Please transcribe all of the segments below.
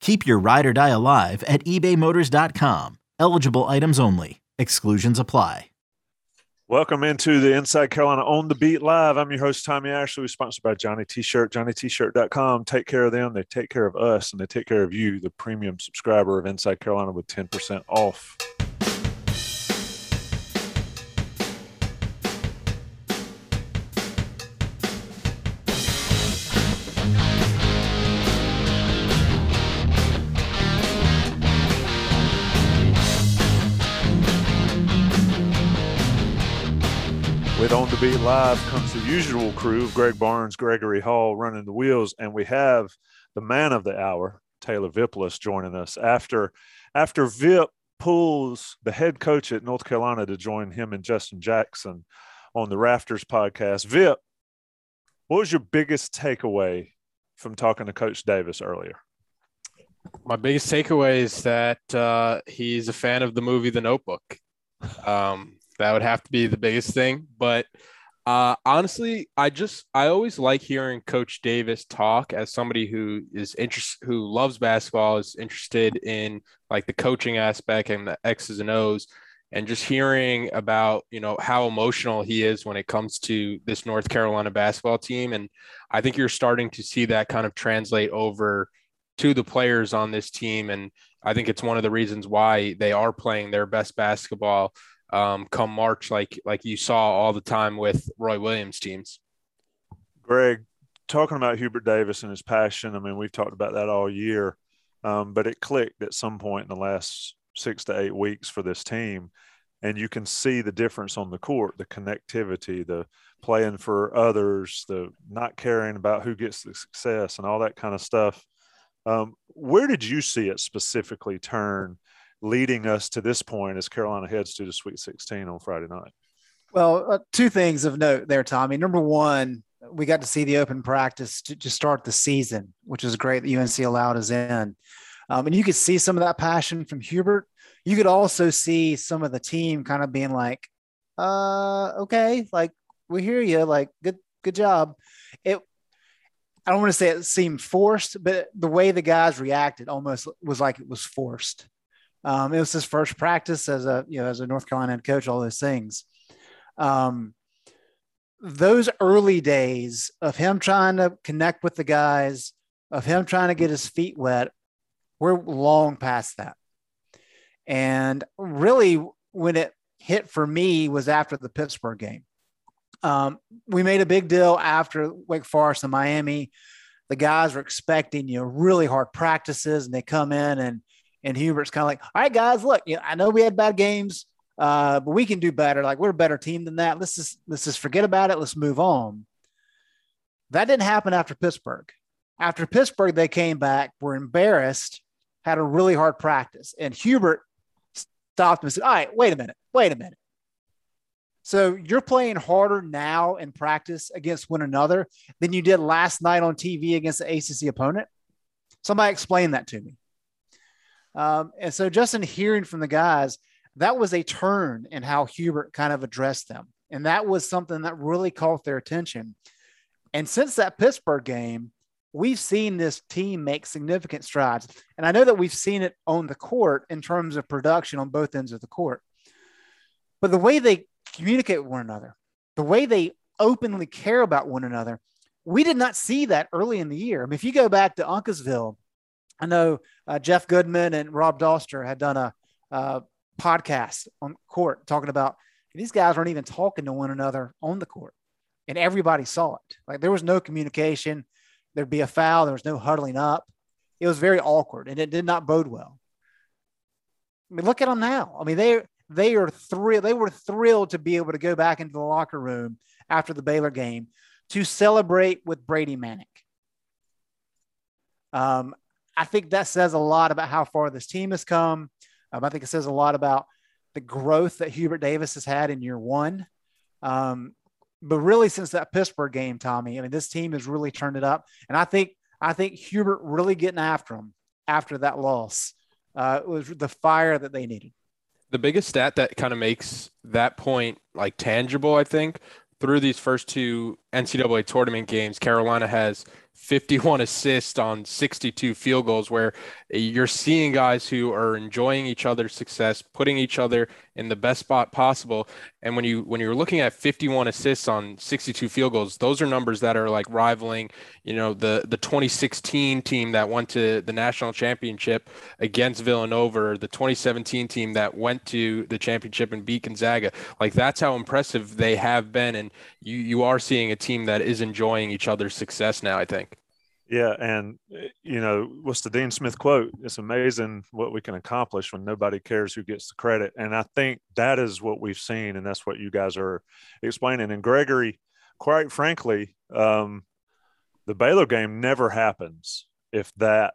Keep your ride or die alive at ebaymotors.com. Eligible items only. Exclusions apply. Welcome into the Inside Carolina on the Beat Live. I'm your host, Tommy Ashley. We're sponsored by Johnny T-Shirt, JohnnyT-Shirt.com. Take care of them. They take care of us, and they take care of you, the premium subscriber of Inside Carolina, with 10% off. The Beat Live comes the usual crew of Greg Barnes, Gregory Hall running the wheels, and we have the man of the hour, Taylor Vippolis, joining us after after Vip pulls the head coach at North Carolina to join him and Justin Jackson on the Rafters podcast. Vip, what was your biggest takeaway from talking to Coach Davis earlier? My biggest takeaway is that uh, he's a fan of the movie The Notebook. Um, that would have to be the biggest thing. But uh, honestly, I just I always like hearing Coach Davis talk as somebody who is interested, who loves basketball, is interested in like the coaching aspect and the X's and O's, and just hearing about you know how emotional he is when it comes to this North Carolina basketball team, and I think you're starting to see that kind of translate over to the players on this team, and I think it's one of the reasons why they are playing their best basketball um, come March, like like you saw all the time with Roy Williams teams. Greg, talking about Hubert Davis and his passion. I mean, we've talked about that all year, um, but it clicked at some point in the last six to eight weeks for this team, and you can see the difference on the court, the connectivity, the playing for others, the not caring about who gets the success, and all that kind of stuff. Um, where did you see it specifically turn? Leading us to this point as Carolina heads to the Sweet 16 on Friday night? Well, uh, two things of note there, Tommy. Number one, we got to see the open practice to, to start the season, which is great that UNC allowed us in. Um, and you could see some of that passion from Hubert. You could also see some of the team kind of being like, uh, okay, like we hear you, like good, good job. It, I don't want to say it seemed forced, but the way the guys reacted almost was like it was forced. Um, it was his first practice as a you know as a North Carolina head coach, all those things. Um, those early days of him trying to connect with the guys, of him trying to get his feet wet, we're long past that. And really, when it hit for me was after the Pittsburgh game. Um, we made a big deal after Wake Forest and Miami. The guys were expecting you know really hard practices, and they come in and and Hubert's kind of like, all right, guys, look, you know, I know we had bad games, uh, but we can do better. Like we're a better team than that. Let's just let's just forget about it. Let's move on. That didn't happen after Pittsburgh. After Pittsburgh, they came back, were embarrassed, had a really hard practice, and Hubert stopped and said, "All right, wait a minute, wait a minute." So you're playing harder now in practice against one another than you did last night on TV against the ACC opponent. Somebody explain that to me. Um, and so, just in hearing from the guys, that was a turn in how Hubert kind of addressed them. And that was something that really caught their attention. And since that Pittsburgh game, we've seen this team make significant strides. And I know that we've seen it on the court in terms of production on both ends of the court. But the way they communicate with one another, the way they openly care about one another, we did not see that early in the year. I mean, if you go back to Uncasville I know uh, Jeff Goodman and Rob Dauster had done a, a podcast on court talking about, these guys weren't even talking to one another on the court, and everybody saw it. Like there was no communication. There'd be a foul. There was no huddling up. It was very awkward, and it did not bode well. I mean, look at them now. I mean, they they are thrilled. They were thrilled to be able to go back into the locker room after the Baylor game to celebrate with Brady Manek. Um, I think that says a lot about how far this team has come. Um, I think it says a lot about the growth that Hubert Davis has had in year one. Um, but really, since that Pittsburgh game, Tommy, I mean, this team has really turned it up, and I think I think Hubert really getting after him after that loss uh, was the fire that they needed. The biggest stat that kind of makes that point like tangible, I think, through these first two NCAA tournament games, Carolina has 51 assists on 62 field goals where you're seeing guys who are enjoying each other's success putting each other in the best spot possible and when you when you're looking at 51 assists on 62 field goals those are numbers that are like rivaling you know the the 2016 team that went to the national championship against Villanova the 2017 team that went to the championship and beat Gonzaga. Like that's how impressive they have been. And you you are seeing a team that is enjoying each other's success now I think yeah, and eh, you know what's the Dean Smith quote? It's amazing what we can accomplish when nobody cares who gets the credit, and I think that is what we've seen, and that's what you guys are explaining. And Gregory, quite frankly, um, the Baylor game never happens if that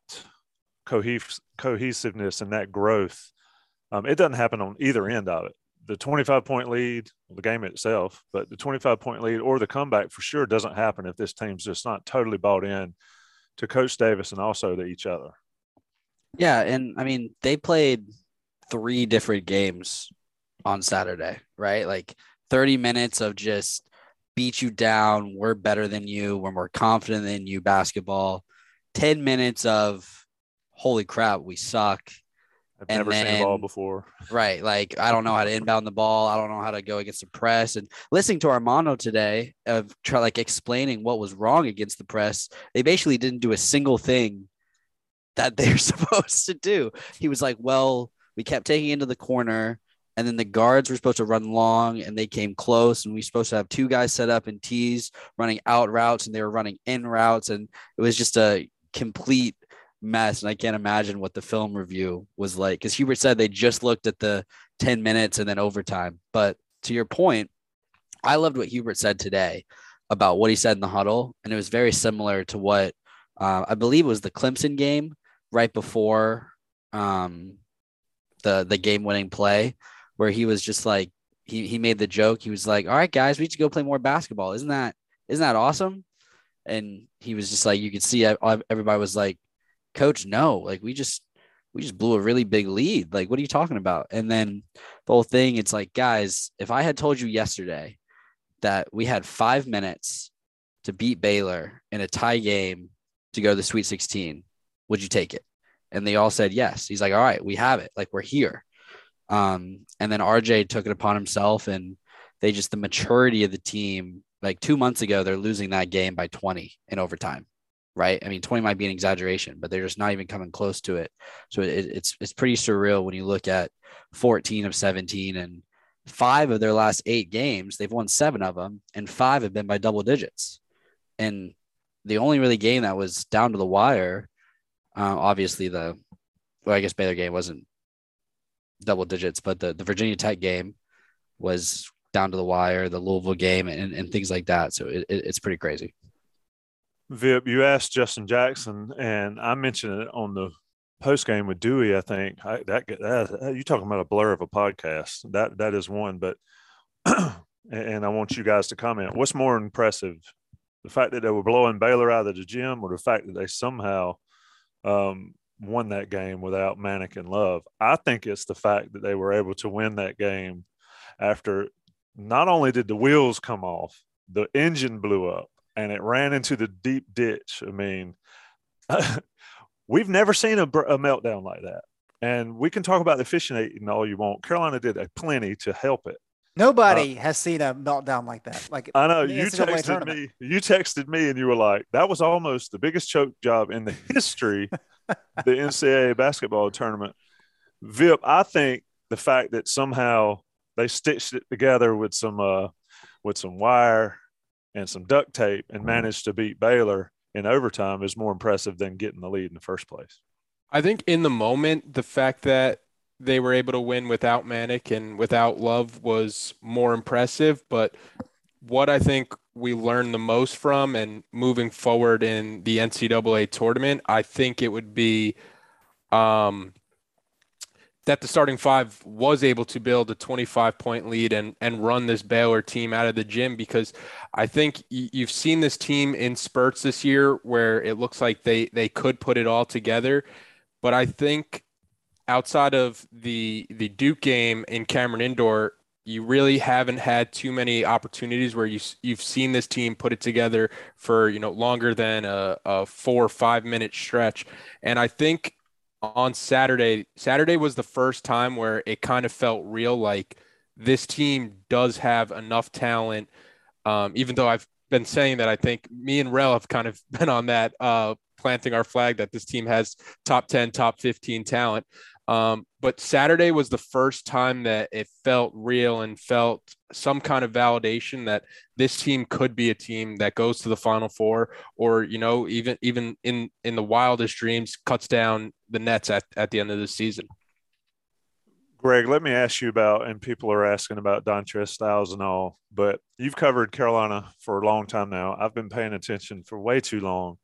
cohes- cohesiveness and that growth, um, it doesn't happen on either end of it. The 25 point lead, the game itself, but the 25 point lead or the comeback for sure doesn't happen if this team's just not totally bought in to Coach Davis and also to each other. Yeah, and I mean they played three different games on Saturday, right? Like 30 minutes of just beat you down, we're better than you, we're more confident than you basketball. 10 minutes of holy crap, we suck. I've and never then, seen a ball before. Right. Like I don't know how to inbound the ball. I don't know how to go against the press. And listening to Armando today of try like explaining what was wrong against the press, they basically didn't do a single thing that they're supposed to do. He was like, Well, we kept taking into the corner, and then the guards were supposed to run long and they came close, and we were supposed to have two guys set up in tees running out routes, and they were running in routes, and it was just a complete mess and i can't imagine what the film review was like because hubert said they just looked at the 10 minutes and then overtime. But to your point i loved what hubert said today about what he said in the huddle and it was very similar to what uh, i believe was the clemson game right before um, the the game winning play where he was just like he, he made the joke. He was like all right guys we need to go play more basketball. Isn't that isn't that awesome? And he was just like you could see everybody was like coach, no, like we just we just blew a really big lead. Like, what are you talking about? And then the whole thing, it's like, guys, if I had told you yesterday that we had five minutes to beat Baylor in a tie game to go to the Sweet 16, would you take it? And they all said yes. He's like, all right, we have it. Like, we're here. Um, and then RJ took it upon himself, and they just the maturity of the team. Like two months ago, they're losing that game by 20 in overtime right? I mean, 20 might be an exaggeration, but they're just not even coming close to it. So it, it's it's pretty surreal when you look at 14 of 17 and five of their last eight games, they've won seven of them, and five have been by double digits. And the only really game that was down to the wire, uh, obviously the, well, I guess Baylor game wasn't double digits, but the, the Virginia Tech game was down to the wire, the Louisville game, and, and things like that. So it, it, it's pretty crazy. Vip, you asked Justin Jackson, and I mentioned it on the post game with Dewey. I think I, that, that you talking about a blur of a podcast. That that is one, but and I want you guys to comment. What's more impressive, the fact that they were blowing Baylor out of the gym, or the fact that they somehow um, won that game without Manek and Love? I think it's the fact that they were able to win that game after not only did the wheels come off, the engine blew up and it ran into the deep ditch. I mean, we've never seen a, a, meltdown like that. And we can talk about the fishing officiating all you want. Carolina did a plenty to help it. Nobody uh, has seen a meltdown like that. Like I know you texted me. You texted me, and you were like, "That was almost the biggest choke job in the history the NCAA basketball tournament." Vip, I think the fact that somehow they stitched it together with some uh, with some wire and some duct tape and managed to beat Baylor in overtime is more impressive than getting the lead in the first place. I think in the moment, the fact that they were able to win without Manek and without Love was more impressive. But what I think we learned the most from and moving forward in the NCAA tournament, I think it would be um, that the starting five was able to build a 25 point lead and and run this Baylor team out of the gym because I think you've seen this team in spurts this year where it looks like they they could put it all together, but I think outside of the the Duke game in Cameron Indoor, you really haven't had too many opportunities where you you've seen this team put it together for you know longer than a, a four or five minute stretch, and I think on Saturday, Saturday was the first time where it kind of felt real like this team does have enough talent. Um, even though I've been saying that, I think me and Rel have kind of been on that, uh, planting our flag that this team has top 10, top 15 talent. Um, but Saturday was the first time that it felt real and felt some kind of validation that this team could be a team that goes to the final four or, you know, even, even in, in the wildest dreams cuts down the nets at, at the end of the season. Greg, let me ask you about, and people are asking about Dontrez Styles and all, but you've covered Carolina for a long time now. I've been paying attention for way too long.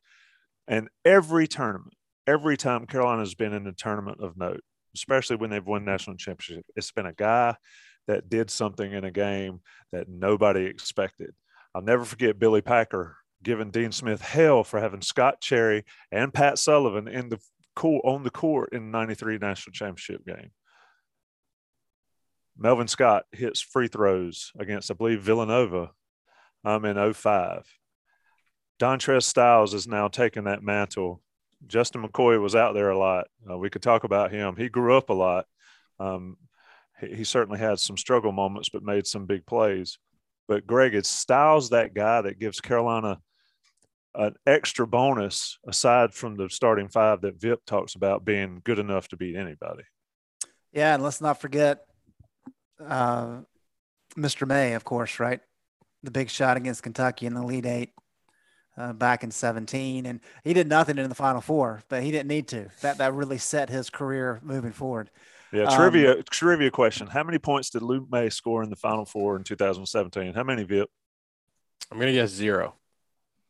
And every tournament, every time Carolina's been in a tournament of note, especially when they've won national championship. It's been a guy that did something in a game that nobody expected. I'll never forget Billy Packer giving Dean Smith hell for having Scott Cherry and Pat Sullivan in the court on the court in the 93 national championship game. Melvin Scott hits free throws against, I believe, Villanova um, in 05. Dontrez Styles is now taking that mantle Justin McCoy was out there a lot. Uh, we could talk about him. He grew up a lot. Um, he, he, certainly had some struggle moments, but made some big plays. But Greg, it's Styles that guy that gives Carolina an extra bonus aside from the starting five that Vip talks about being good enough to beat anybody. Yeah, and let's not forget uh, Mr. Maye, of course, right? The big shot against Kentucky in the Elite Eight uh, back in 17 and he did nothing in the final four but he didn't need to. That that really set his career moving forward. Yeah trivia um, trivia question. How many points did luke maye score in the final four in 2017 how many vip? I'm gonna guess zero.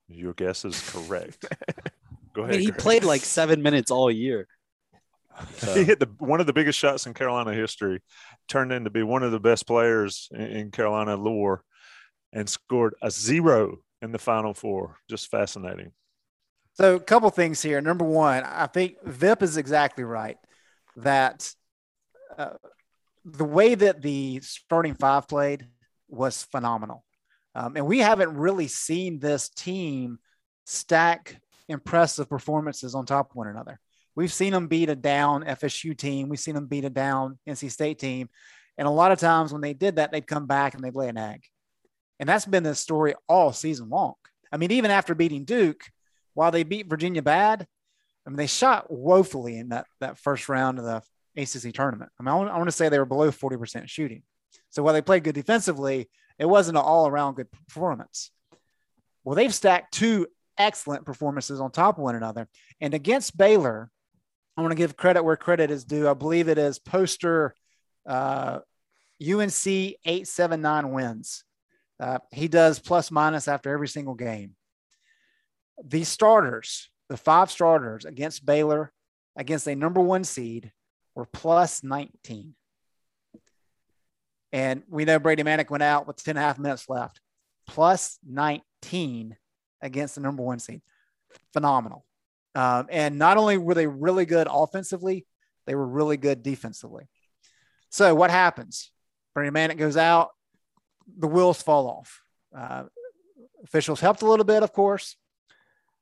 Your guess is correct. Go ahead I mean, he Greg. played like seven minutes all year. So. he hit the one of the biggest shots in carolina history turned into be one of the best players in, in carolina lore and scored a zero in the final four. Just fascinating. So, a couple things here. Number one, I think Vip is exactly right that uh, the way that the starting five played was phenomenal. Um, and we haven't really seen this team stack impressive performances on top of one another. We've seen them beat a down FSU team. We've seen them beat a down NC State team. And a lot of times when they did that, they'd come back and they'd lay an egg. And that's been the story all season long. I mean, even after beating Duke, while they beat Virginia bad, I mean, they shot woefully in that, that first round of the ACC tournament. I mean, I want, I want to say they were below 40% shooting. So while they played good defensively, it wasn't an all around good performance. Well, they've stacked two excellent performances on top of one another. And against Baylor, I want to give credit where credit is due. I believe it is poster uh, UNC 879 wins. Uh, he does plus minus after every single game. The starters, the five starters against Baylor, against a number one seed, were plus 19. And we know Brady Manek went out with 10 and a half minutes left. Plus 19 against the number one seed. Phenomenal. Um, and not only were they really good offensively, they were really good defensively. So what happens? Brady Manek goes out the wheels fall off. Uh, officials helped a little bit, of course,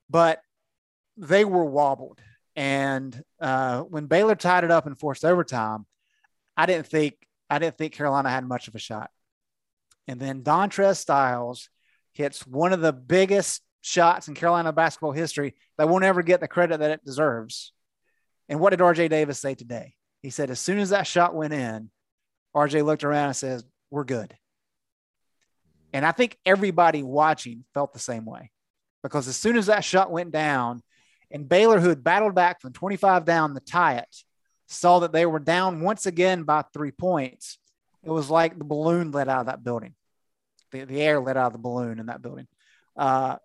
but they were wobbled. And uh, when Baylor tied it up and forced overtime, I didn't think I didn't think Carolina had much of a shot. And then Dontrez Styles hits one of the biggest shots in Carolina basketball history that won't ever get the credit that it deserves. And what did RJ Davis say today? He said, as soon as that shot went in, RJ looked around and says, We're good. And I think everybody watching felt the same way because as soon as that shot went down, and Baylor, who had battled back from 25 down to tie it, saw that they were down once again by three points. It was like the balloon let out of that building. The, the air let out of the balloon in that building. Uh,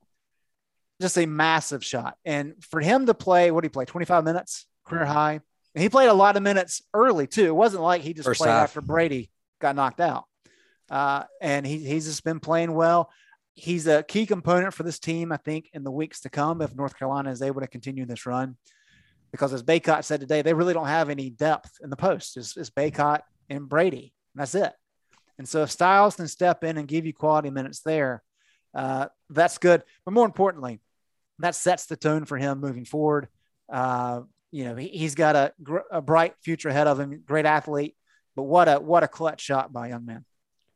just a massive shot. And for him to play, what did he play? 25 minutes, career high. And he played a lot of minutes early too. It wasn't like he just First played half. after Brady got knocked out. Uh, and he, he's just been playing well. He's a key component for this team, I think, in the weeks to come if North Carolina is able to continue this run. Because as Bacot said today, they really don't have any depth in the post. It's, it's Bacot and Brady, and that's it. And so if Styles can step in and give you quality minutes there, uh, that's good. But more importantly, that sets the tone for him moving forward. Uh, you know, he, he's got a, gr- a bright future ahead of him. Great athlete, but what a what a clutch shot by young man.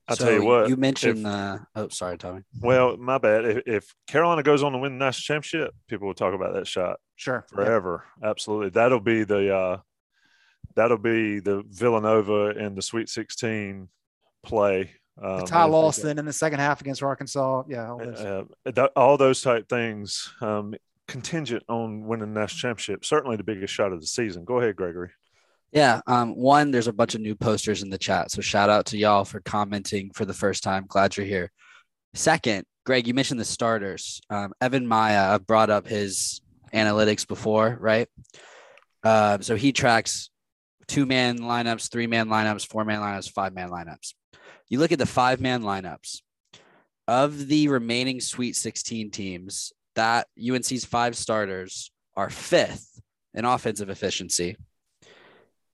I'll So tell you what. You mentioned. if- uh, oh, sorry, Tommy. well, my bad. If, if Carolina goes on to win the national championship, people will talk about that shot Sure, forever. Absolutely. That'll be the uh, that'll be the Villanova and the Sweet 16 play. Um, Ty and- Lawson in the second half against Arkansas. Yeah, all those. uh, that- all those type things um, contingent on winning the national championship. Certainly the biggest shot of the season. Go ahead, Gregory. Yeah. Um, one, there's a bunch of new posters in the chat. So shout out to y'all for commenting for the first time. Glad you're here. Second, Greg, you mentioned the starters. Um, Evan Miya, I've brought up his analytics before, right? Uh, so he tracks two man lineups, three man lineups, four man lineups, five man lineups. You look at the five man lineups of the remaining Sweet 16 teams, that UNC's five starters are fifth in offensive efficiency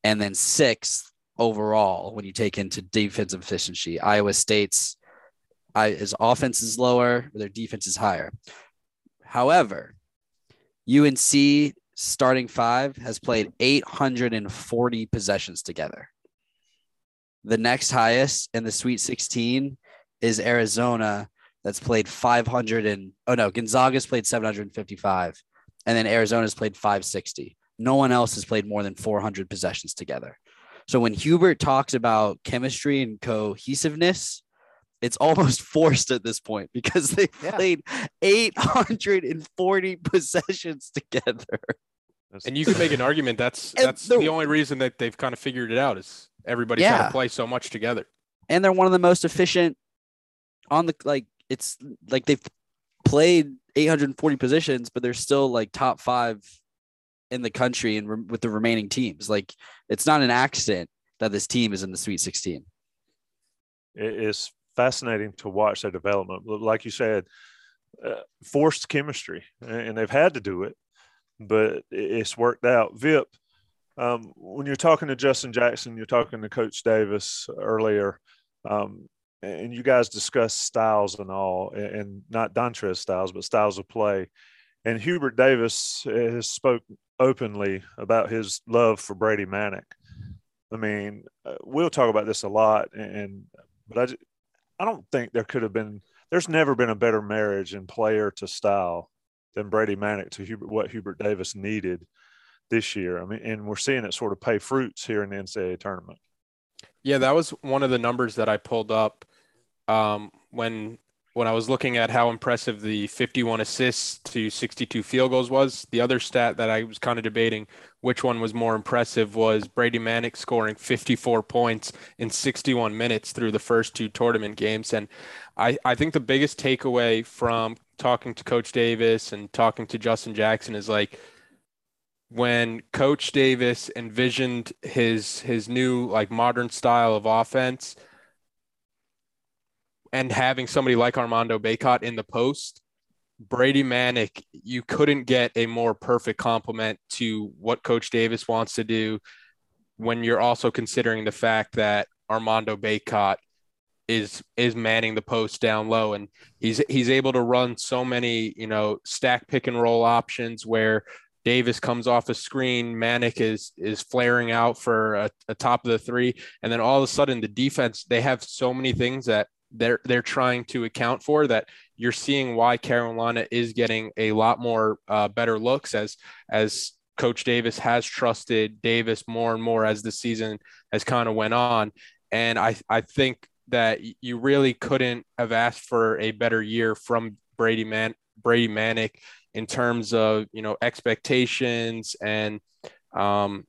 and then sixth overall when you take into defensive efficiency. Iowa State's I, his offense is lower, their defense is higher. However, UNC starting five has played 840 possessions together. The next highest in the Sweet 16 is Arizona, that's played 500 and oh no, Gonzaga's played 755, and then Arizona's played 560 no one else has played more than 400 possessions together. So when Hubert talks about chemistry and cohesiveness, it's almost forced at this point because they Yeah. played 840 possessions together. And you could make an argument that's And that's the- the only reason that they've kind of figured it out is everybody's trying Yeah. to play so much together. And they're one of the most efficient on the like it's like they've played 840 positions, but they're still like top five in the country and re- with the remaining teams. Like it's not an accident that this team is in the Sweet 16. it's fascinating to watch their development. Like you said, uh, forced chemistry, and they've had to do it, but it's worked out. Vip, um, when you're talking to Justin Jackson, you're talking to Coach Davis earlier, um, and you guys discuss styles and all, and- and not Dontrez styles, but styles of play. And Hubert Davis has spoke openly about his love for Brady Manek. I mean, uh, we'll talk about this a lot, and but I, I don't think there could have been. There's never been a better marriage in player to style than Brady Manek to Hubert, what Hubert Davis needed this year. I mean, and we're seeing it sort of pay fruits here in the NCAA tournament. Yeah, that was one of the numbers that I pulled up um, when when I was looking at how impressive the 51 assists to 62 field goals was. The other stat that I was kind of debating which one was more impressive was Brady Manek scoring 54 points in 61 minutes through the first two tournament games. And I, I think the biggest takeaway from talking to Coach Davis and talking to Justin Jackson is like when Coach Davis envisioned his his new like modern style of offense and having somebody like Armando Bacot in the post, Brady Manek, you couldn't get a more perfect complement to what Coach Davis wants to do when you're also considering the fact that Armando Bacot is is manning the post down low. And he's he's able to run so many, you know, stack pick and roll options where Davis comes off a screen, Manek is is flaring out for a, a top of the three, and then all of a sudden the defense they have so many things that they're they're trying to account for that you're seeing why Carolina is getting a lot more uh, better looks as as Coach Davis has trusted Davis more and more as the season has kind of went on, And I, I think that you really couldn't have asked for a better year from Brady Man Brady Manek in terms of you know expectations and um,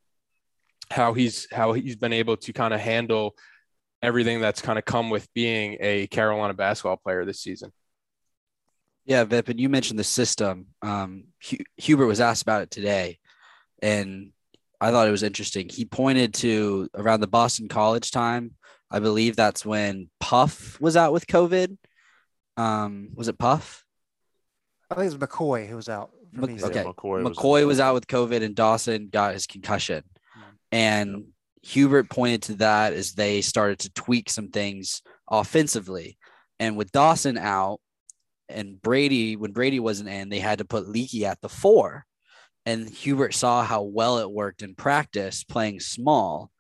how he's how he's been able to kind of handle everything that's kind of come with being a Carolina basketball player this season. Yeah, Vip, and you mentioned the system. Um, Hubert was asked about it today, and I thought it was interesting. He pointed to around the Boston College time. I believe that's when Puff was out with COVID. Um, was it Puff? I think it was McCoy who was out. okay, yeah, McCoy, McCoy was, was, out with COVID, and Dawson got his concussion. Mm-hmm. And Hubert pointed to that as they started to tweak some things offensively. And with Dawson out and Brady, when Brady wasn't in, they had to put Leaky at the four. And Hubert saw how well it worked in practice playing small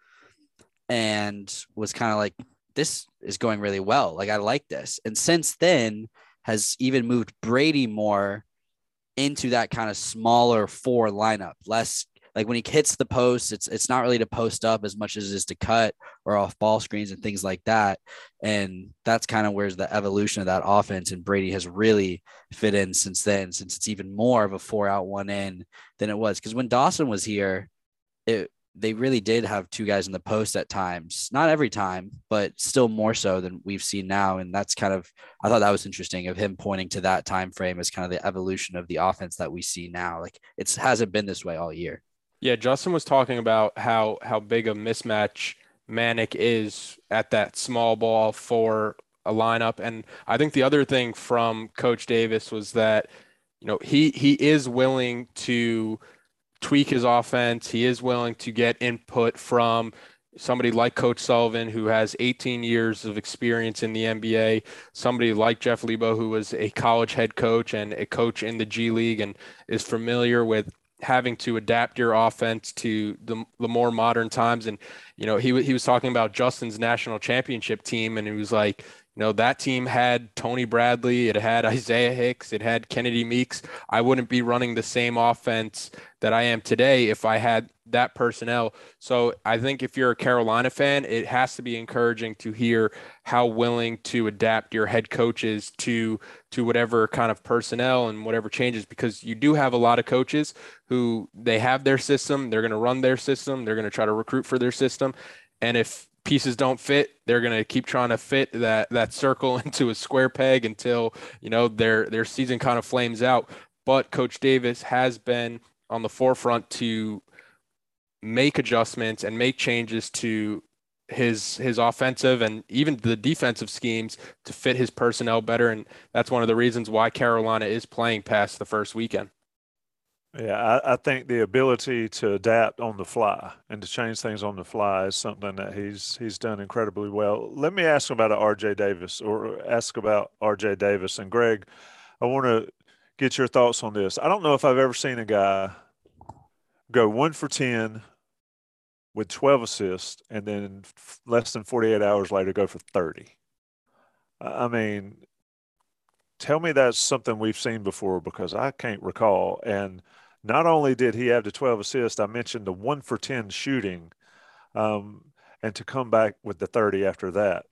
and was kind of like, this is going really well. Like, I like this. And since then, has even moved Brady more into that kind of smaller four lineup, less like when he hits the post, it's it's not really to post up as much as it is to cut or off ball screens and things like that. And that's kind of where's the evolution of that offense. And Brady has really fit in since then, since it's even more of a four out one in than it was. Because when Dawson was here, it they really did have two guys in the post at times. Not every time, but still more so than we've seen now. And that's kind of I thought that was interesting of him pointing to that time frame as kind of the evolution of the offense that we see now. Like it hasn't been this way all year. Yeah, Justin was talking about how how big a mismatch Manek is at that small ball for a lineup, and I think the other thing from Coach Davis was that you know he he is willing to tweak his offense. He is willing to get input from somebody like Coach Sullivan, who has 18 years of experience in the NBA, somebody like Jeff Lebo, who was a college head coach and a coach in the G League and is familiar with having to adapt your offense to the, the more modern times. And, you know, he, he was talking about Justin's national championship team, and he was like, you know, that team had Tony Bradley, it had Isaiah Hicks, it had Kennedy Meeks. I wouldn't be running the same offense that I am today if I had that personnel. So I think if you're a Carolina fan, it has to be encouraging to hear how willing to adapt your head coaches to to whatever kind of personnel and whatever changes because you do have a lot of coaches who they have their system, they're going to run their system, they're going to try to recruit for their system. And if pieces don't fit, they're going to keep trying to fit that that circle into a square peg until, you know, their their season kind of flames out. But coach Davis has been on the forefront to make adjustments and make changes to his his offensive and even the defensive schemes to fit his personnel better and that's one of the reasons why Carolina is playing past the first weekend. Yeah, I, I, think the ability to adapt on the fly and to change things on the fly is something that he's he's done incredibly well. Let me ask about R.J. Davis or ask about R.J. Davis and Greg. I want to get your thoughts on this. I don't know if I've ever seen a guy go one for ten with 12 assists and then less than 48 hours later go for 30. I mean, tell me that's something we've seen before because I can't recall. And not only did he have the 12 assists, I mentioned the one for 10 shooting, um, and to come back with the 30 after that.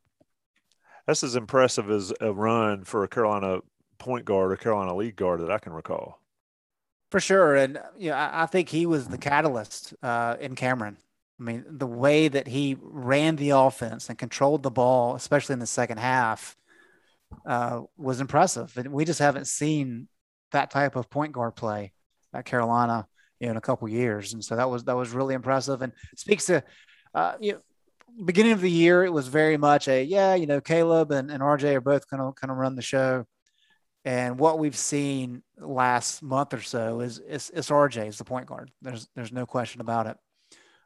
That's as impressive as a run for a Carolina point guard or Carolina lead guard that I can recall. For sure. And, you know, I, I think he was the catalyst uh, in Cameron. I mean, the way that he ran the offense and controlled the ball, especially in the second half, uh, was impressive. And we just haven't seen that type of point guard play at Carolina in a couple years, and so that was that was really impressive. And speaks to uh, you know, beginning of the year, it was very much a yeah, you know, Caleb and, and RJ are both going to kind of run the show. And what we've seen last month or so is is RJ is the point guard. There's there's no question about it.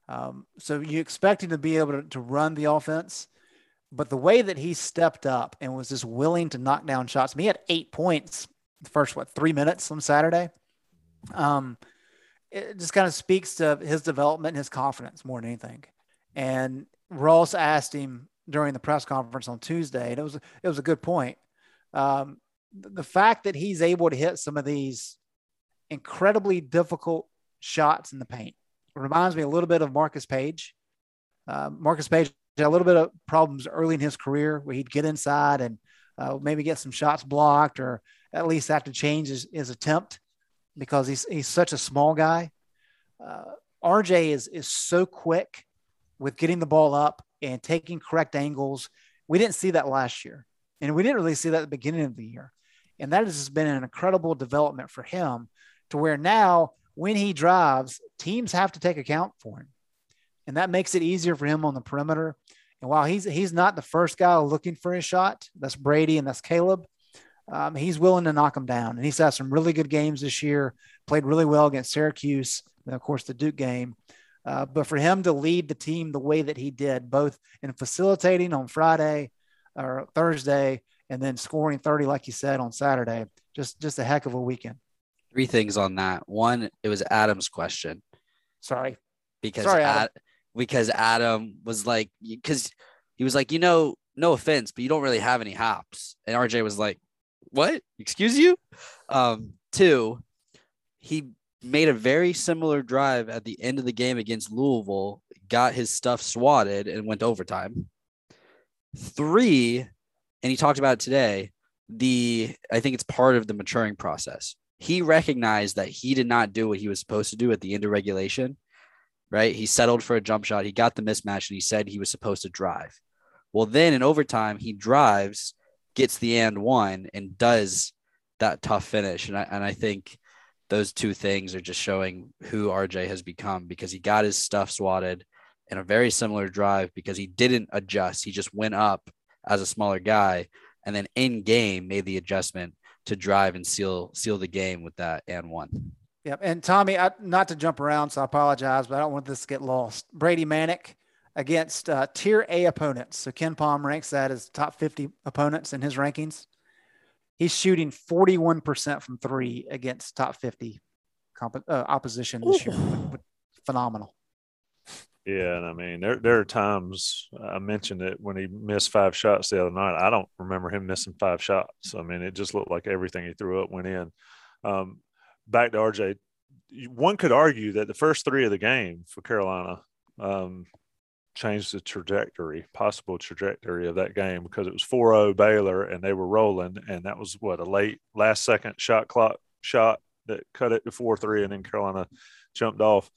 Um, so you expect him to be able to, to run the offense, but the way that he stepped up and was just willing to knock down shots, I mean, he had eight points the first, what, three minutes on Saturday. Um, it just kind of speaks to his development his confidence more than anything. And Ross asked him during the press conference on Tuesday, and it was it was a good point. Um, the fact that he's able to hit some of these incredibly difficult shots in the paint reminds me a little bit of Marcus Paige. Uh, Marcus had a little bit of problems early in his career where he'd get inside and uh, maybe get some shots blocked or at least have to change his, his attempt because he's, he's such a small guy. Uh, RJ is, is so quick with getting the ball up and taking correct angles. We didn't see that last year. And we didn't really see that at the beginning of the year. And that has been an incredible development for him to where now when he drives, teams have to take account for him. And that makes it easier for him on the perimeter. And while he's he's not the first guy looking for his shot, that's Brady and that's Caleb. Um, he's willing to knock him down, and he's had some really good games this year. Played really well against Syracuse, and of course the Duke game. Uh, but for him to lead the team the way that he did, both in facilitating on Friday or Thursday, and then scoring 30, like you said, on Saturday, just just a heck of a weekend. Three things on that. One, it was Adam's question. Sorry, because Sorry, Ad, because Adam was like, because he was like, you know, no offense, but you don't really have any hops, and RJ was like, what? Excuse you? Um, two, he made a very similar drive at the end of the game against Louisville, got his stuff swatted, and went overtime. Three, and he talked about it today. The I think it's part of the maturing process. He recognized that he did not do what he was supposed to do at the end of regulation. Right, he settled for a jump shot. He got the mismatch, and he said he was supposed to drive. Well, then in overtime, he drives, gets the and one, and does that tough finish. And I and I think those two things are just showing who RJ has become because he got his stuff swatted in a very similar drive because he didn't adjust. He just went up as a smaller guy and then in game made the adjustment to drive and seal seal the game with that and one. Yep. And Tommy, I, not to jump around, so I apologize, but I don't want this to get lost. Brady Manek against uh, tier A opponents. So KenPom ranks that as top 50 opponents in his rankings. He's shooting 41% from three against top 50 comp- uh, opposition this year. Phenomenal. Yeah, and I mean, there there are times I mentioned it when he missed five shots the other night. I don't remember him missing five shots. I mean, it just looked like everything he threw up went in. Um, back to RJ, one could argue that the first three of the game for Carolina um, changed the trajectory, possible trajectory of that game because it was 4-0 Baylor and they were rolling, and that was what a late last second shot clock shot that cut it to 4-3, and then Carolina jumped off.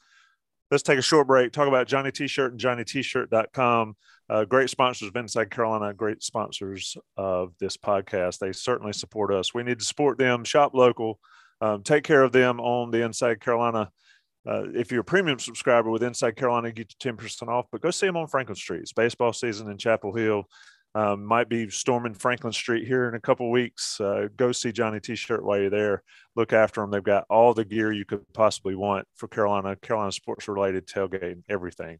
Let's take a short break. Talk about Johnny T-shirt and JohnnyT-shirt.com. Uh, great sponsors of Inside Carolina. Great sponsors of this podcast. They certainly support us. We need to support them. Shop local. Um, take care of them on the Inside Carolina. Uh, if you're a premium subscriber with Inside Carolina, get you 10% off. But go see them on Franklin Street. It's baseball season in Chapel Hill. Um, might be storming Franklin Street here in a couple weeks. Uh, go see Johnny T-shirt while you're there. Look after them. They've got all the gear you could possibly want for Carolina, Carolina sports related tailgating, everything.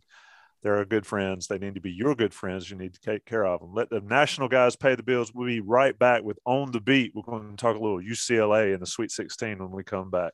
They're good friends. They need to be your good friends. You need to take care of them. Let the national guys pay the bills. We'll be right back with On the Beat. We're going to talk a little UCLA in the Sweet 16 when we come back.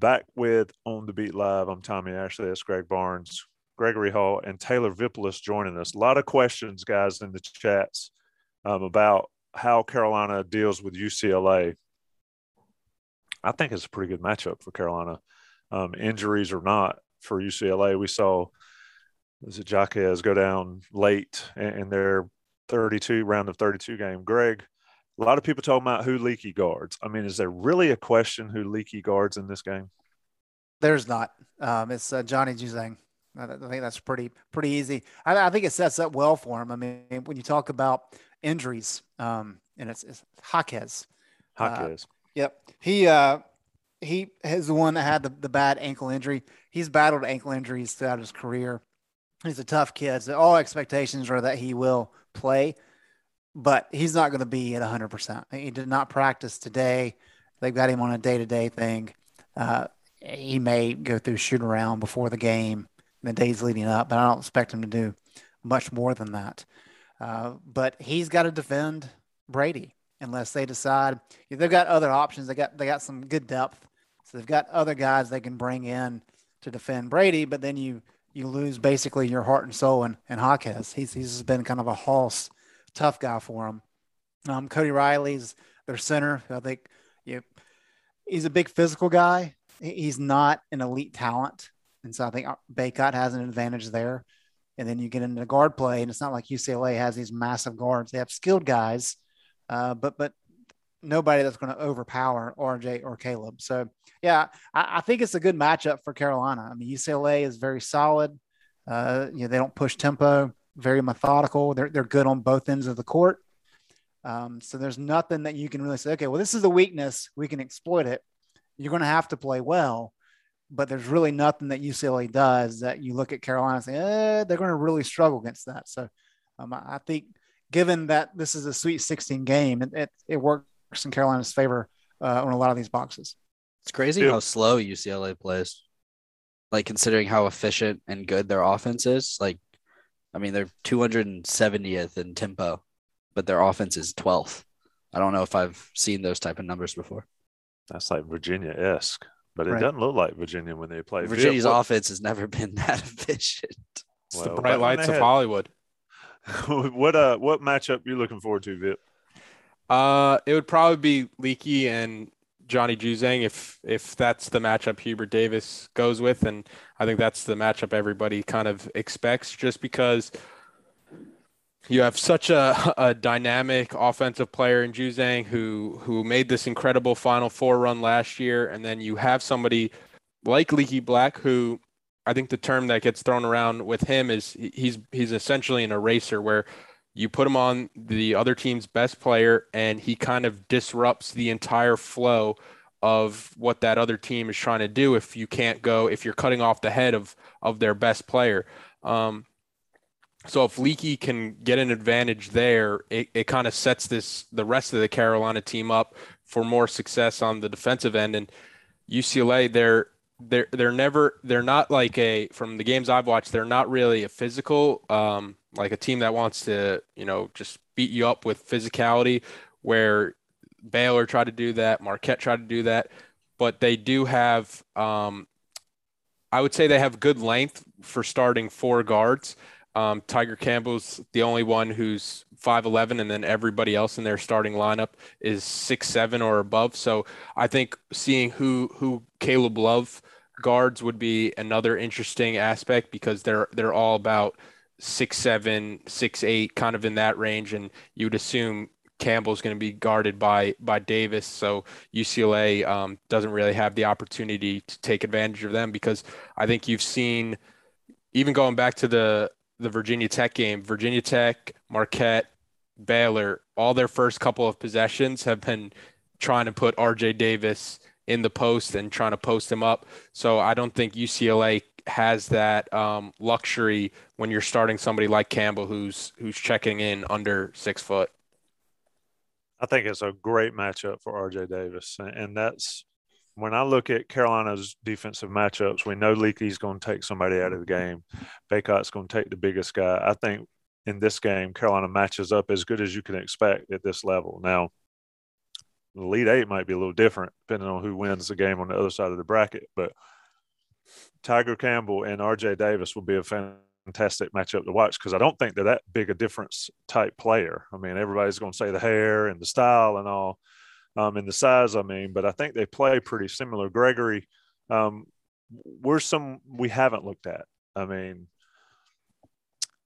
Back with On the Beat Live. I'm Tommy Ashley. That's Greg Barnes, Gregory Hall, and Taylor Vippolis joining us. A lot of questions, guys, in the chats um, about how Carolina deals with UCLA. I think it's a pretty good matchup for Carolina. Um, injuries or not for UCLA, we saw is it Jaquez go down late in their 32 round of 32 game. Greg, a lot of people talking about who Leaky guards. I mean, is there really a question who Leaky guards in this game? There's not. Um, it's uh, Johnny Juzang. I think that's pretty pretty easy. I, I, think it sets up well for him. I mean, when you talk about injuries, um, and it's, it's Jaquez. Jaquez. Uh, yep. He uh, he is the one that had the, the bad ankle injury. He's battled ankle injuries throughout his career. He's a tough kid. So all expectations are that he will play, but he's not going to be at 100%. He did not practice today. They've got him on a day to day thing. Uh, he may go through shoot around before the game, the days leading up, but I don't expect him to do much more than that. Uh, but he's got to defend Brady unless they decide they've got other options. They got they got some good depth, so they've got other guys they can bring in to defend Brady. But then you you lose basically your heart and soul in, in Jaquez. He's he's been kind of a hoss, tough guy for him. Um, Cody Riley's their center. I think you he's a big physical guy. He's not an elite talent, and so I think Bacot has an advantage there. And then you get into guard play, and it's not like UCLA has these massive guards. They have skilled guys, uh, but but nobody that's going to overpower RJ or Caleb. So yeah, I, I, think it's a good matchup for Carolina. I mean, UCLA is very solid. Uh, you know, they don't push tempo, very methodical. They're they're good on both ends of the court. Um, so there's nothing that you can really say, okay, well, this is a weakness. We can exploit it. You're going to have to play well, but there's really nothing that UCLA does that you look at Carolina and say, eh, they're going to really struggle against that. So um, I think given that this is a Sweet 16 game, it, it, it works in Carolina's favor uh, on a lot of these boxes. It's crazy how slow UCLA plays. Like considering how efficient and good their offense is, like I mean, they're 270th in tempo but their offense is 12th. I don't know if I've seen those type of numbers before. That's like Virginia esque, but it right. doesn't look like Virginia when they play. Virginia's offense has never been that efficient. It's well, the bright lights of had... Hollywood. what uh, what matchup you looking forward to, Vip? Uh, it would probably be Leaky and Johnny Juzang if if that's the matchup Hubert Davis goes with, and I think that's the matchup everybody kind of expects, just because you have such a, a dynamic offensive player in Juzang who who made this incredible Final Four run last year, and then you have somebody like Leaky Black who I think the term that gets thrown around with him is he's he's essentially an eraser where you put him on the other team's best player and he kind of disrupts the entire flow of what that other team is trying to do if you can't go if you're cutting off the head of of their best player. Um, so if Leaky can get an advantage there, it, it kind of sets this the rest of the Carolina team up for more success on the defensive end. And UCLA, they're they're they're never they're not like a from the games I've watched, they're not really a physical um, like a team that wants to you know just beat you up with physicality. Where Baylor tried to do that, Marquette tried to do that, but they do have um, I would say they have good length for starting four guards. Um, Tyger Campbell's the only one who's 5'11, and then everybody else in their starting lineup is six seven or above. So I think seeing who who Caleb Love guards would be another interesting aspect because they're they're all about six seven, six eight, kind of in that range, and you'd assume Campbell's going to be guarded by by Davis. So UCLA um, doesn't really have the opportunity to take advantage of them because I think you've seen even going back to the the Virginia Tech game, Virginia Tech, Marquette, Baylor, all their first couple of possessions have been trying to put RJ Davis in the post and trying to post him up. So I don't think UCLA has that um, luxury when you're starting somebody like Campbell, who's who's checking in under six foot. I think it's a great matchup for RJ Davis, and that's when I look at Carolina's defensive matchups, we know Leaky's going to take somebody out of the game. Bacot's going to take the biggest guy. I think in this game, Carolina matches up as good as you can expect at this level. Now, the lead eight might be a little different depending on who wins the game on the other side of the bracket, but Tyger Campbell and RJ Davis will be a fantastic matchup to watch because I don't think they're that big a difference type player. I mean, everybody's going to say the hair and the style and all um, in the size. I mean, but I think they play pretty similar. Gregory, um, we're some we haven't looked at. I mean,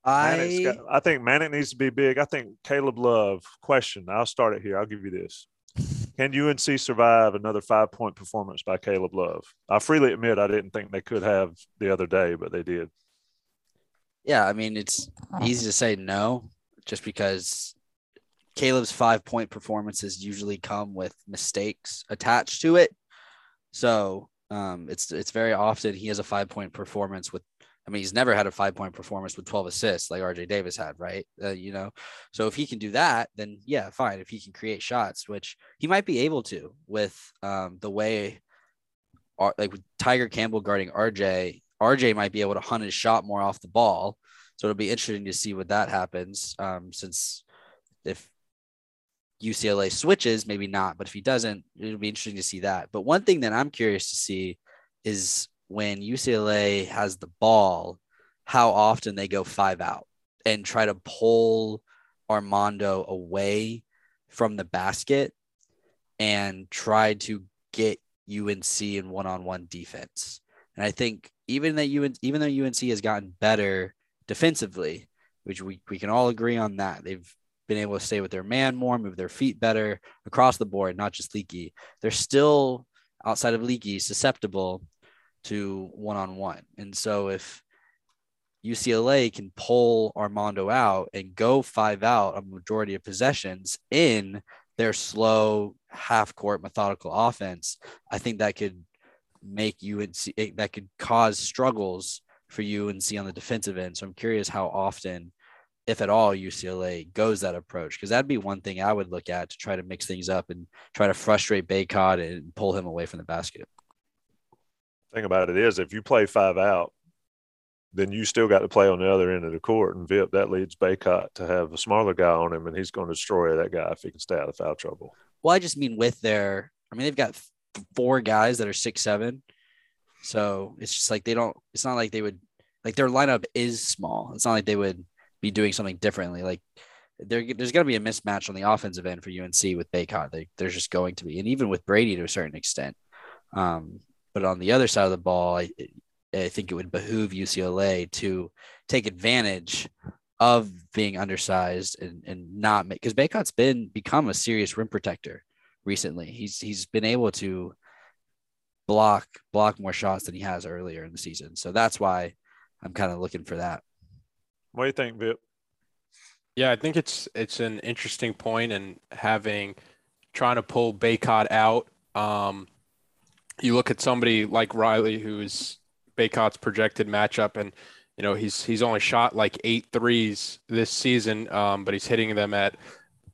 I got, I think Manek needs to be big. I think Caleb Love. Question. I'll start it here. I'll give you this. Can UNC survive another five point performance by Caleb Love? I freely admit I didn't think they could have the other day, but they did. Yeah, I mean it's easy to say no, just because Caleb's five point performances usually come with mistakes attached to it. So um, it's it's very often he has a five point performance with. I mean, he's never had a five point performance with 12 assists like RJ Davis had, right? Uh, you know, so if he can do that, then yeah, fine. If he can create shots, which he might be able to with um, the way, like with Tyger Campbell guarding RJ, RJ might be able to hunt his shot more off the ball. So it'll be interesting to see what that happens. Um, since if UCLA switches, maybe not, but if he doesn't, it'll be interesting to see that. But one thing that I'm curious to see is when UCLA has the ball, how often they go five out and try to pull Armando away from the basket and try to get UNC in one-on-one defense. And I think even that UNC, even though UNC has gotten better defensively, which we, we can all agree on that, they've been able to stay with their man more, move their feet better across the board, not just Leaky. They're still outside of Leaky susceptible to one on one. And so if UCLA can pull Armando out and go five out a majority of possessions in their slow half court methodical offense, I think that could make UNC eh, that could cause struggles for UNC on the defensive end. So I'm curious how often if at all UCLA goes that approach because that'd be one thing I would look at to try to mix things up and try to frustrate Bacot and pull him away from the basket. Thing about it is if you play five out, then you still got to play on the other end of the court. And Vip, that leads Bacot to have a smaller guy on him, and he's going to destroy that guy if he can stay out of foul trouble. Well, I just mean with their, I mean, they've got four guys that are six, seven. So it's just like they don't, it's not like they would, like their lineup is small. It's not like they would be doing something differently. Like there, there's going to be a mismatch on the offensive end for UNC with Bacot. They, there's just going to be, and even with Brady to a certain extent. Um, but on the other side of the ball, I, I think it would behoove UCLA to take advantage of being undersized and, and not make because Bacot's been become a serious rim protector recently. He's he's been able to block block more shots than he has earlier in the season. So that's why I'm kind of looking for that. What do you think, Vip? Yeah, I think it's it's an interesting point and having trying to pull Bacot out. Um, you look at somebody like Riley, who's Bacot's projected matchup, and you know he's he's only shot like eight threes this season, um, but he's hitting them at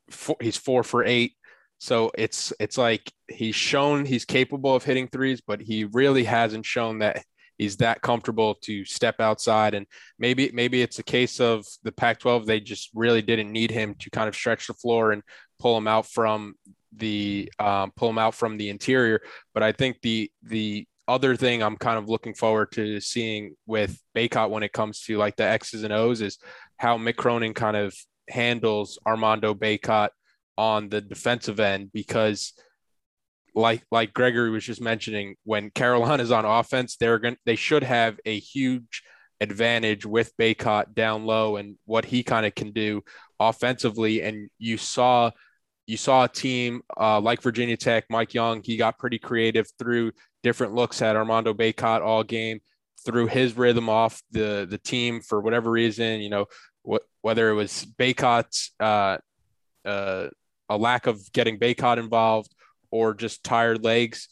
four, he's four for eight. So it's it's like he's shown he's capable of hitting threes, but he really hasn't shown that he's that comfortable to step outside. And maybe maybe it's a case of the Pac-12 they just really didn't need him to kind of stretch the floor and pull him out from the um, pull him out from the interior. But I think the the other thing I'm kind of looking forward to seeing with Bacot when it comes to like the X's and O's is how Mick Cronin kind of handles Armando Bacot on the defensive end because – like like Gregory was just mentioning, when Carolina is on offense, they're going they should have a huge advantage with Bacot down low and what he kind of can do offensively. And you saw you saw a team uh, like Virginia Tech, Mike Young, he got pretty creative through different looks at Armando Bacot all game, threw his rhythm off the the team for whatever reason. You know, whether it was Bacot's uh, uh, a lack of getting Bacot involved or just tired legs.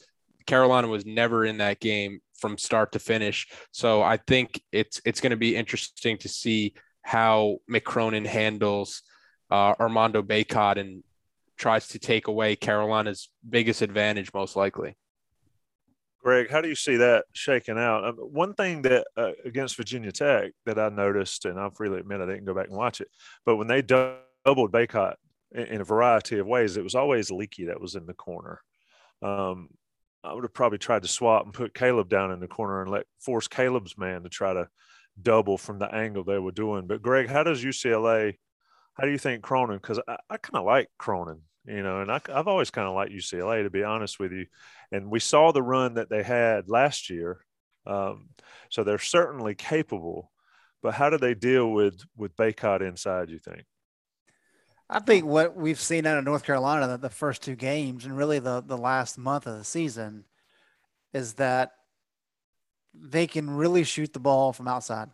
Carolina was never in that game from start to finish. So I think it's it's going to be interesting to see how Mick Cronin handles uh, Armando Bacot and tries to take away Carolina's biggest advantage, most likely. Greg, how do you see that shaking out? Um, one thing that uh, against Virginia Tech that I noticed, and I'll freely admit I didn't go back and watch it, but when they doubled Bacot in a variety of ways. It was always Leaky that was in the corner. Um, I would have probably tried to swap and put Caleb down in the corner and let force Caleb's man to try to double from the angle they were doing. But Greg, how does UCLA? How do you think Cronin? Because I, I kind of like Cronin, you know, and I, have always kind of liked UCLA to be honest with you. And we saw the run that they had last year, um, so they're certainly capable. But how do they deal with with Bacot inside? You think? I think what we've seen out of North Carolina the, the first two games and really the, the last month of the season is that they can really shoot the ball from outside.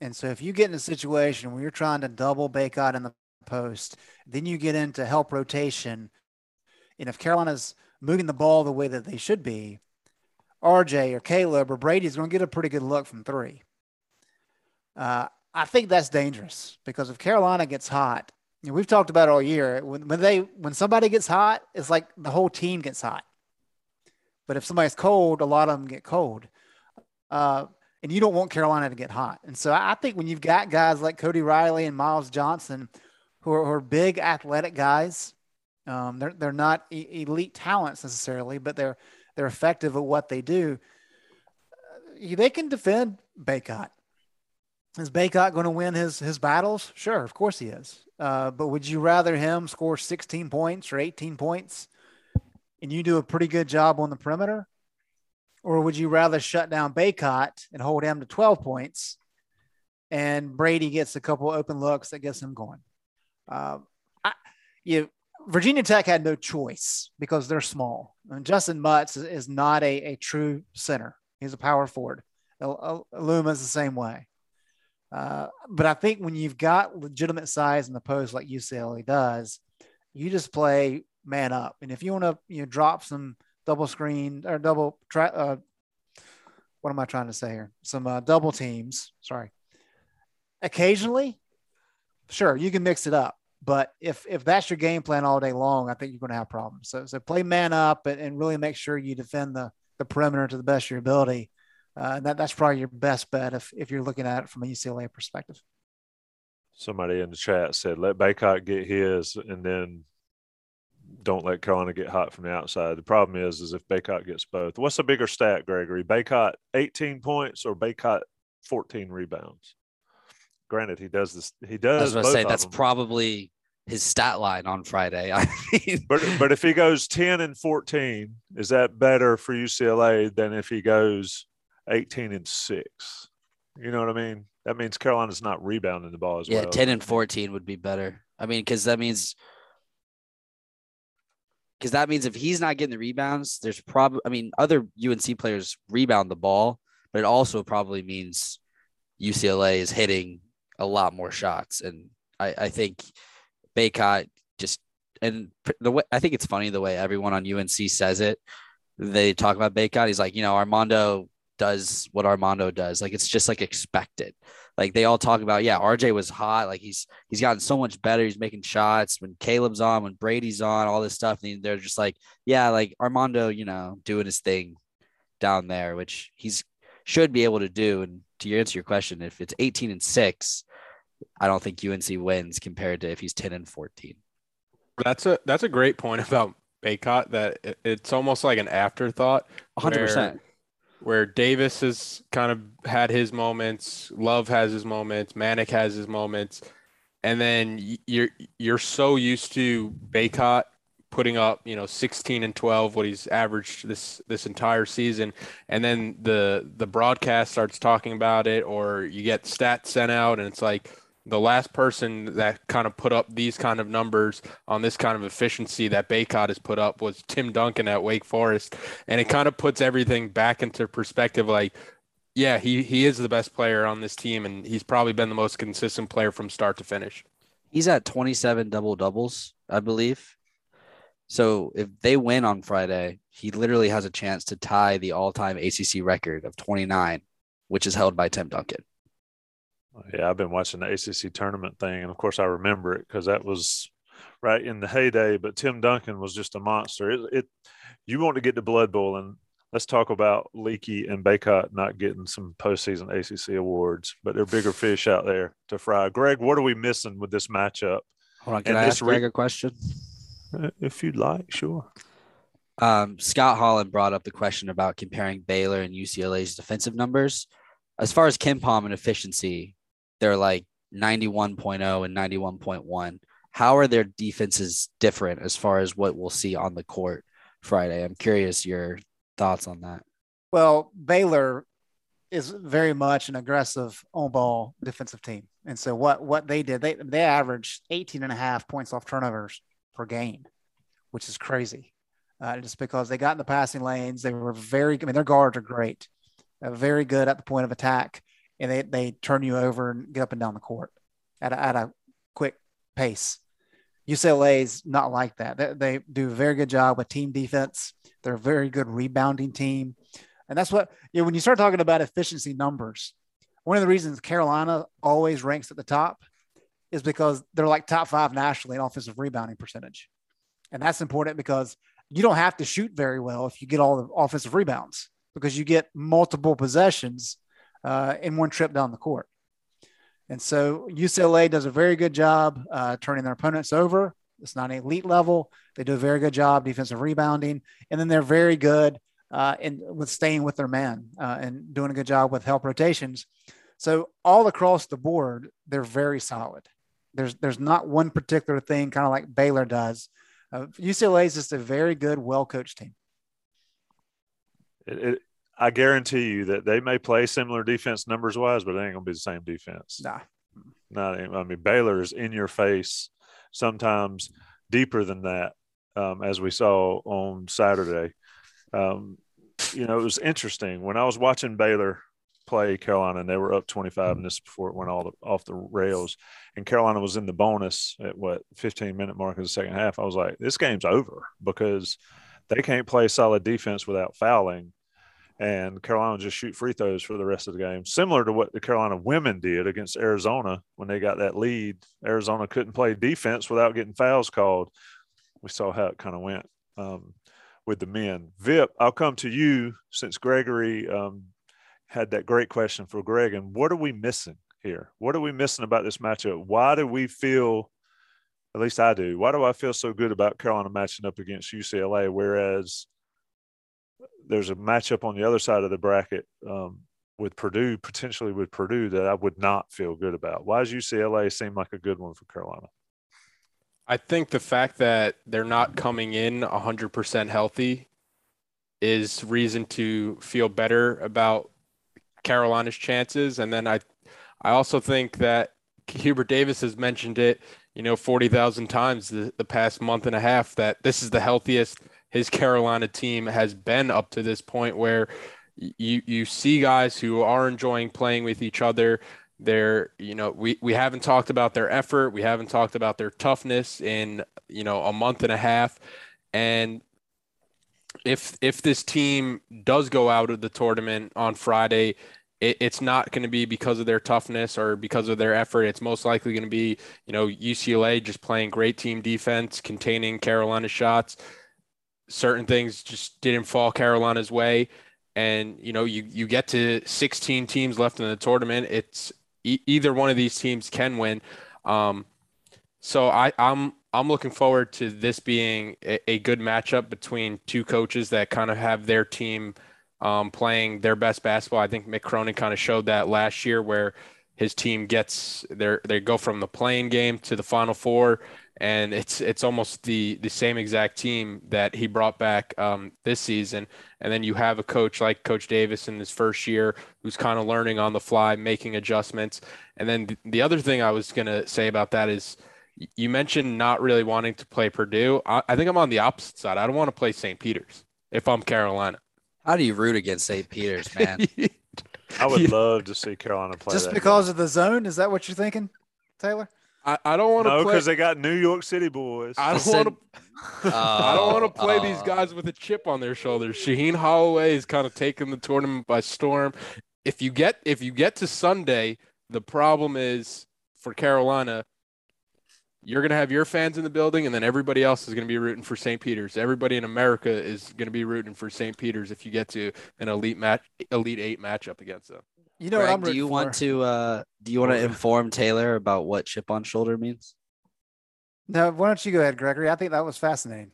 And so if you get in a situation where you're trying to double Bacot in the post, then you get into help rotation. And if Carolina's moving the ball the way that they should be, RJ or Caleb or Brady's going to get a pretty good look from three. Uh, I think that's dangerous because if Carolina gets hot, you know, we've talked about all year. When, when they when somebody gets hot, it's like the whole team gets hot. But if somebody's cold, a lot of them get cold. Uh, and you don't want Carolina to get hot. And so I think when you've got guys like Cody Riley and Myles Johnson, who are, who are big athletic guys, um, they're they're not elite talents necessarily, but they're they're effective at what they do. Uh, they can defend Bacot. Is Bacot going to win his his battles? Sure, of course he is. Uh, but would you rather him score 16 points or 18 points, and you do a pretty good job on the perimeter, or would you rather shut down Bacot and hold him to 12 points, and Brady gets a couple open looks that gets him going? Uh, I, you Virginia Tech had no choice because they're small. And Justyn Mutts is, not a, a true center. He's a power forward. Aluma is the same way. Uh, but I think when you've got legitimate size in the post like UCLA does, you just play man up. And if you want to you know drop some double screen or double uh, what am I trying to say here? Some uh, double teams. Sorry. Occasionally, sure, you can mix it up. But if if that's your game plan all day long, I think you're going to have problems. So so play man up and, and really make sure you defend the the perimeter to the best of your ability. Uh, and that, that's probably your best bet if, if you're looking at it from a UCLA perspective. Somebody in the chat said, let Bacot get his and then don't let Carolina get hot from the outside. The problem is, is if Bacot gets both. What's the bigger stat, Gregory? Bacot 18 points or Bacot 14 rebounds? Granted, he does this. He does. I was going to say that's them. probably his stat line on Friday. I mean, but but if he goes 10 and 14, is that better for UCLA than if he goes 18 and 6? You know what I mean? That means Carolina's not rebounding the ball as well. yeah, 10 and 14 would be better. I mean, because that means because that means if he's not getting the rebounds, there's probably I mean, other UNC players rebound the ball, but it also probably means UCLA is hitting a lot more shots. And I, I think Bacot just and the way I think it's funny the way everyone on UNC says it. They talk about Bacot. He's like, you know, Armando does what Armando does. Like it's just like expected. Like they all talk about, yeah, RJ was hot. Like he's he's gotten so much better. He's making shots when Caleb's on, when Brady's on, all this stuff. And they're just like, yeah, like Armando, you know, doing his thing down there, which he's should be able to do. And to answer your question, if it's 18 and six, I don't think UNC wins compared to if he's 10 and 14. That's a that's a great point about Bacot that it, it's almost like an afterthought. 100%. Where, where Davis has kind of had his moments, Love has his moments, Manek has his moments, and then you're you're so used to Bacot putting up, you know, 16 and 12, what he's averaged this this entire season, and then the the broadcast starts talking about it, or you get stats sent out, and it's like the last person that kind of put up these kind of numbers on this kind of efficiency that Bacot has put up was Tim Duncan at Wake Forest. And it kind of puts everything back into perspective like, yeah, he, he is the best player on this team, and he's probably been the most consistent player from start to finish. He's at 27 double doubles, I believe. So if they win on Friday, he literally has a chance to tie the all time ACC record of 29, which is held by Tim Duncan. Yeah, I've been watching the ACC tournament thing, and of course I remember it because that was right in the heyday. But Tim Duncan was just a monster. It, it you want to get to blood boiling. Let's talk about Leaky and Bacot not getting some postseason ACC awards, but they're bigger fish out there to fry. Greg, what are we missing with this matchup? Hold on, can and I ask Greg a question? Uh, if you'd like, sure. Um, Scott Holland brought up the question about comparing Baylor and UCLA's defensive numbers. As far as KenPom and efficiency, they're like 91.0 and 91.1. How are their defenses different as far as what we'll see on the court Friday? I'm curious your thoughts on that. Well, Baylor is very much an aggressive on ball defensive team. And so what what they did, they they averaged 18 and a half points off turnovers per game, which is crazy. Uh, just because they got in the passing lanes, they were very. I mean, their guards are great, uh, very good at the point of attack, and they, they turn you over and get up and down the court at a, at a quick pace. UCLA is not like that. They, they do a very good job with team defense. They're a very good rebounding team. And that's what, you know, when you start talking about efficiency numbers, one of the reasons Carolina always ranks at the top is because they're like top five nationally in offensive rebounding percentage. And that's important because you don't have to shoot very well if you get all the offensive rebounds because you get multiple possessions uh, in one trip down the court. And so UCLA does a very good job uh, turning their opponents over. It's not an elite level. They do a very good job defensive rebounding, and then they're very good uh, in with staying with their man uh, and doing a good job with help rotations. So all across the board, they're very solid. There's there's not one particular thing, kind of like Baylor does. Uh, UCLA is just a very good, well coached team. It, I guarantee you that they may play similar defense numbers wise, but it ain't gonna be the same defense. Nah. Not. I mean, Baylor is in your face, sometimes deeper than that, um, as we saw on Saturday. Um, you know, it was interesting when I was watching Baylor play Carolina, and they were up 25 minutes before it went all the, off the rails. And Carolina was in the bonus at what 15 minute mark of the second half. I was like, this game's over because they can't play solid defense without fouling and Carolina just shoot free throws for the rest of the game, similar to what the Carolina women did against Arizona when they got that lead. Arizona couldn't play defense without getting fouls called. We saw how it kind of went um, with the men. Vip, I'll come to you since Gregory um, had that great question for Greg. And what are we missing here? What are we missing about this matchup? Why do we feel, at least I do, why do I feel so good about Carolina matching up against UCLA, whereas there's a matchup on the other side of the bracket um, with Purdue, potentially with Purdue, that I would not feel good about. Why does UCLA seem like a good one for Carolina? I think the fact that they're not coming in 100% healthy is reason to feel better about Carolina's chances. And then I, I also think that Hubert Davis has mentioned it, you know, 40,000 times the, the past month and a half that this is the healthiest – his Carolina team has been up to this point where you you see guys who are enjoying playing with each other. They're, you know, we, we haven't talked about their effort. We haven't talked about their toughness in, you know, a month and a half. And if if this team does go out of the tournament on Friday, it, it's not going to be because of their toughness or because of their effort. It's most likely going to be, you know, UCLA just playing great team defense, containing Carolina shots certain things just didn't fall Carolina's way. And you know, you you get to 16 teams left in the tournament. It's e- either one of these teams can win. Um, so I, I'm I'm looking forward to this being a, a good matchup between two coaches that kind of have their team um, playing their best basketball. I think Mick Cronin kind of showed that last year, where his team gets their they go from the playing game to the Final Four and it's it's almost the the same exact team that he brought back um, this season. And then you have a coach like Coach Davis in his first year who's kind of learning on the fly, making adjustments. And then th- the other thing I was gonna say about that is you mentioned not really wanting to play Purdue. I, I think I'm on the opposite side. I don't want to play St. Peter's if I'm Carolina. How do you root against St. Peter's, man? I would love to see Carolina play. Just because game. of the zone? Is that what you're thinking, Taylor? I, I don't want to no, because they got New York City boys. I don't want to. I don't want to play oh. these oh. guys with a chip on their shoulders. Shaheen Holloway is kind of taking the tournament by storm. If you get if you get to Sunday, the problem is for Carolina. You're going to have your fans in the building, and then everybody else is going to be rooting for St. Peter's. Everybody in America is going to be rooting for St. Peter's if you get to an elite match, elite eight matchup against them. You know Greg, what I'm do you for. want to uh do you want to inform Taylor about what chip on shoulder means? No, why don't you go ahead, Gregory? I think that was fascinating.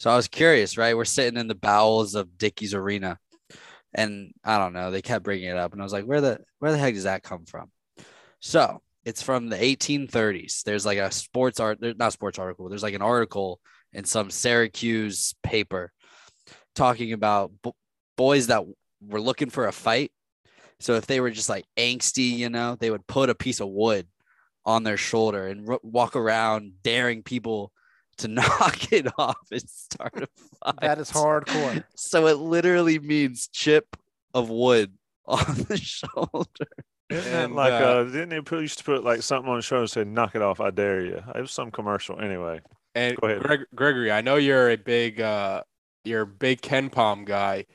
So I was curious, right? We're sitting in the bowels of Dickies Arena, and I don't know. They kept bringing it up, and I was like, "Where the where the heck does that come from?" So it's from the 1830s. There's like a sports art, not sports article. There's like an article in some Syracuse paper talking about b- boys that were looking for a fight so if they were just like angsty, you know, they would put a piece of wood on their shoulder and r- walk around daring people to knock it off and start a fight. That is hardcore. So it literally means chip of wood on the shoulder. Isn't And, like uh, uh, didn't they put, used to put like something on the show and say "knock it off, I dare you"? It was some commercial anyway. And Go ahead. Greg, Gregory, I know you're a big uh you're a big KenPom guy.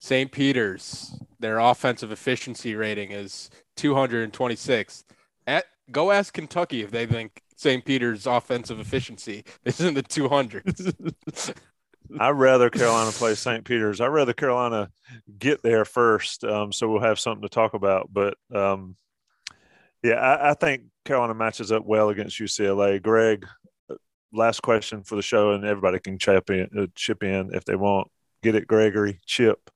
St. Peter's, their offensive efficiency rating is 226. At go ask Kentucky if they think St. Peter's offensive efficiency is in the 200s. I'd rather Carolina play St. Peter's. I'd rather Carolina get there first, um, so we'll have something to talk about. But um, yeah, I, I think Carolina matches up well against UCLA. Greg, uh, last question for the show, and everybody can chip in, uh, chip in if they want. Get it, Gregory? Chip.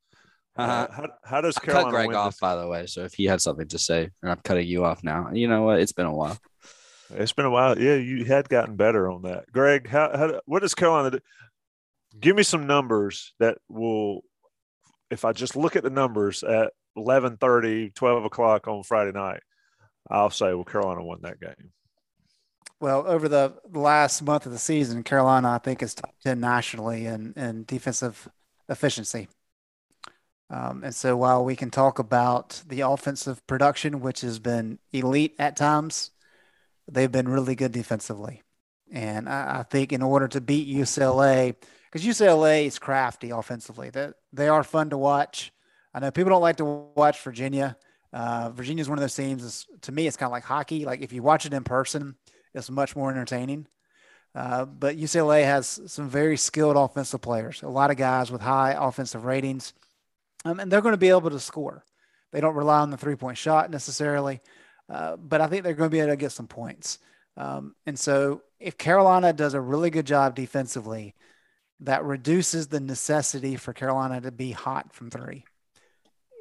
Uh, Uh-huh. how, how does I Carolina cut Greg win off, this? by the way. So if he had something to say, and I'm cutting you off now, you know what? It's been a while. It's been a while. Yeah, you had gotten better on that. Greg, how, how what does Carolina do? Give me some numbers that will if I just look at the numbers at 11:30, 12 o'clock on Friday night, I'll say well Carolina won that game. Well, over the last month of the season, Carolina, I think, is top 10 nationally in, in defensive efficiency. Um, and so while we can talk about the offensive production, which has been elite at times, they've been really good defensively. And I, I think in order to beat UCLA, because UCLA is crafty offensively, that they are fun to watch. I know people don't like to watch Virginia. Uh, Virginia is one of those teams. To me, it's kind of like hockey. Like if you watch it in person, it's much more entertaining. Uh, but UCLA has some very skilled offensive players, a lot of guys with high offensive ratings, um, and they're going to be able to score. They don't rely on the three point shot necessarily, uh, but I think they're going to be able to get some points. Um, and so, if Carolina does a really good job defensively, that reduces the necessity for Carolina to be hot from three.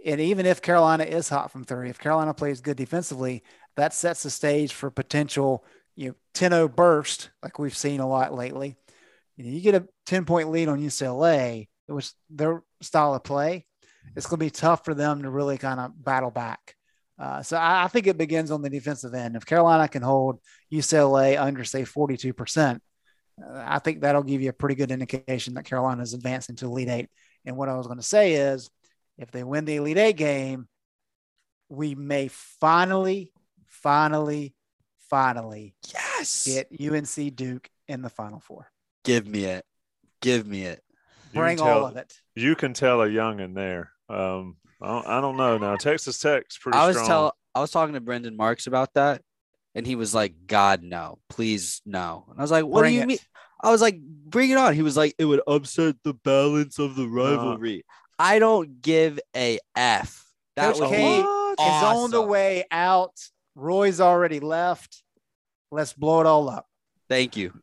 And even if Carolina is hot from three, if Carolina plays good defensively, that sets the stage for potential you know 10-0 burst like we've seen a lot lately. You, know, you get a 10 point lead on UCLA, which their style of play, it's going to be tough for them to really kind of battle back. Uh, so I, I, think it begins on the defensive end. If Carolina can hold UCLA under say 42%, uh, I think that'll give you a pretty good indication that Carolina is advancing to Elite Eight. And what I was going to say is, if they win the Elite Eight game, we may finally, finally, finally yes get UNC Duke in the Final Four. Give me it. Give me it. Bring tell, all of it. You can tell a young in there. Um, I don't, I don't know now. Texas Tech's pretty I was strong. tell I was talking to Brendan Marks about that, and he was like, "God no, please no." And I was like, "What Bring do you it. mean?" I was like, "Bring it on." He was like, "It would upset the balance of the rivalry." I don't give a f. That Coach would K be is on the way out. Roy's already left. Let's blow it all up. Thank you.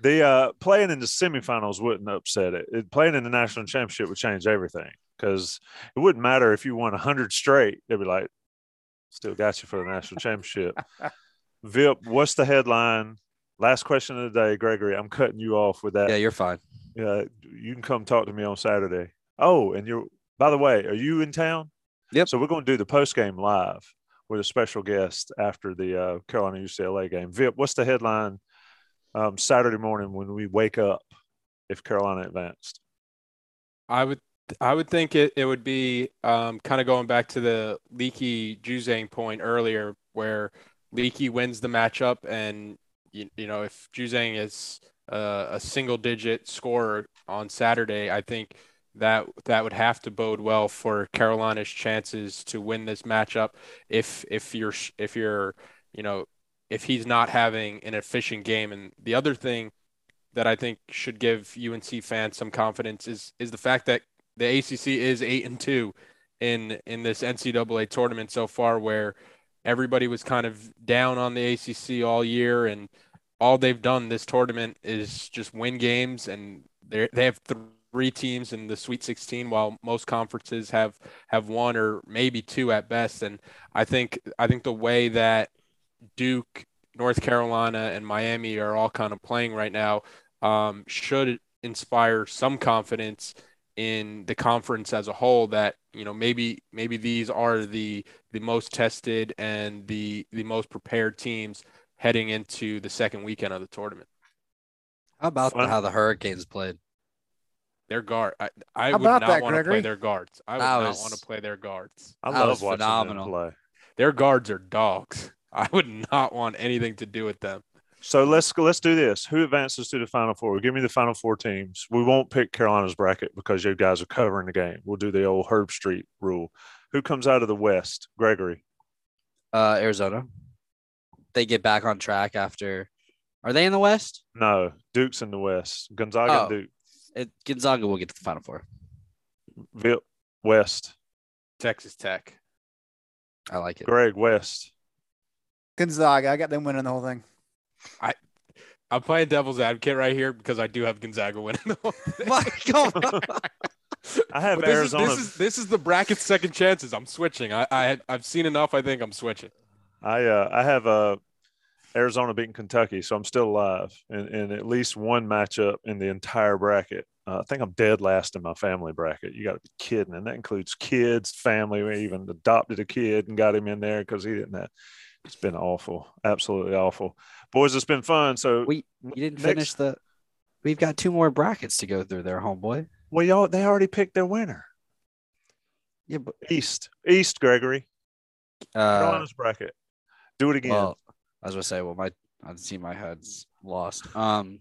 The uh, playing in the semifinals wouldn't upset it. it. Playing in the national championship would change everything because it wouldn't matter if you won 100 straight. They'd be like, still got you for the national championship. Vip, what's the headline? Last question of the day, Gregory. I'm cutting you off with that. Yeah, you're fine. Yeah, you can come talk to me on Saturday. Oh, and you're, by the way, are you in town? Yep. So we're going to do the post game live with a special guest after the uh, Carolina UCLA game. Vip, what's the headline um, Saturday morning when we wake up if Carolina advanced? I would I would think it, it would be um, kind of going back to the Leaky Juzang point earlier where Leaky wins the matchup and you, you know if Juzang is uh, a single digit scorer on Saturday, I think that that would have to bode well for Carolina's chances to win this matchup. If if you're if you're you know if he's not having an efficient game. And the other thing that I think should give UNC fans some confidence is is the fact that the ACC is eight and two in in this NCAA tournament so far, where everybody was kind of down on the ACC all year, and all they've done this tournament is just win games, and they they have three teams in the Sweet 16, while most conferences have have one or maybe two at best. And I think I think the way that Duke, North Carolina, and Miami are all kind of playing right now um, should inspire some confidence in the conference as a whole that you know maybe maybe these are the the most tested and the the most prepared teams heading into the second weekend of the tournament. How about Fun. how the Hurricanes played? Their guard. I, I would about not that, want to play Gregory? their guards. I would That not want to play their guards. I love watching phenomenal. them play. Their guards are dogs. I would not want anything to do with them. So let's go. Let's do this. Who advances to the final four? Give me the final four teams. We won't pick Carolina's bracket because you guys are covering the game. We'll do the old Herbstreit rule. Who comes out of the West? Gregory. Uh, Arizona. They get back on track after. Are they in the West? No, Duke's in the West. Gonzaga Oh. Duke. It, Gonzaga will get to the Final Four. Vip West. Texas Tech. I like it. Greg West. Gonzaga. I got them winning the whole thing. I'm playing devil's advocate right here because I do have Gonzaga winning the whole thing. My God. I have this Arizona. Is, this is this is the bracket second chances. I'm switching. I, I I've seen enough. I think I'm switching. I uh, I have uh, Arizona beating Kentucky, so I'm still alive in, in at least one matchup in the entire bracket. Uh, I think I'm dead last in my family bracket. You got to be kidding, and that includes kids, family. We even adopted a kid and got him in there because he didn't have. It's been awful, absolutely awful, boys. It's been fun. So We you didn't Next- finish the. We've got two more brackets to go through there, homeboy. well, y'all they already picked their winner. Yeah, but East, East, Gregory, uh, Carolina's bracket. Do it again. well, I was gonna say, well, my I see my head's lost. Um,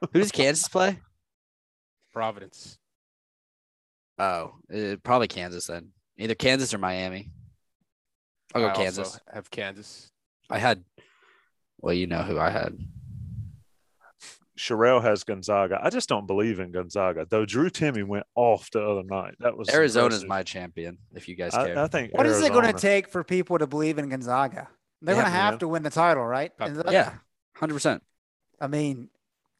who does Kansas play? Providence. Oh, uh, probably Kansas then. Either Kansas or Miami. I'll go I also Kansas. have Kansas. I had. Well, you know who I had. Sherelle has Gonzaga. I just don't believe in Gonzaga, though. Drew Timme went off the other night. That was Arizona's impressive. my champion. If you guys care. I, I think. What is it going to take for people to believe in Gonzaga? They're Yeah, going to have man. to win the title, right? Top that- yeah, hundred percent. I mean,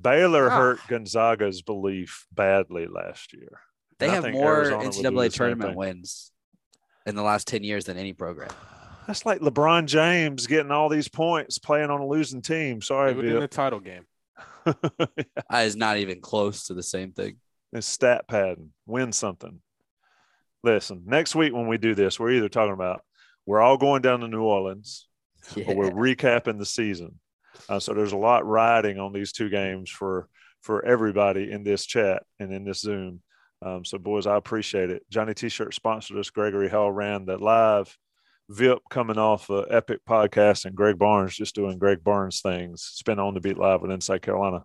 Baylor Ah. hurt Gonzaga's belief badly last year. They And have more Arizona will do the NCAA tournament wins in the last ten years than any program. That's like LeBron James getting all these points playing on a losing team. Sorry, They would in the title game. is not even close to the same thing. it's stat padding. Win something. Listen, next week when we do this, we're either talking about we're all going down to New Orleans Yeah. but we're recapping the season. Uh, so there's a lot riding on these two games for for everybody in this chat and in this Zoom. Um, so boys, I appreciate it. Johnny T-shirt sponsored us. Gregory Hall ran the live. Vip coming off the Epic podcast, and Greg Barnes just doing Greg Barnes things. It's been on the beat live with Inside Carolina.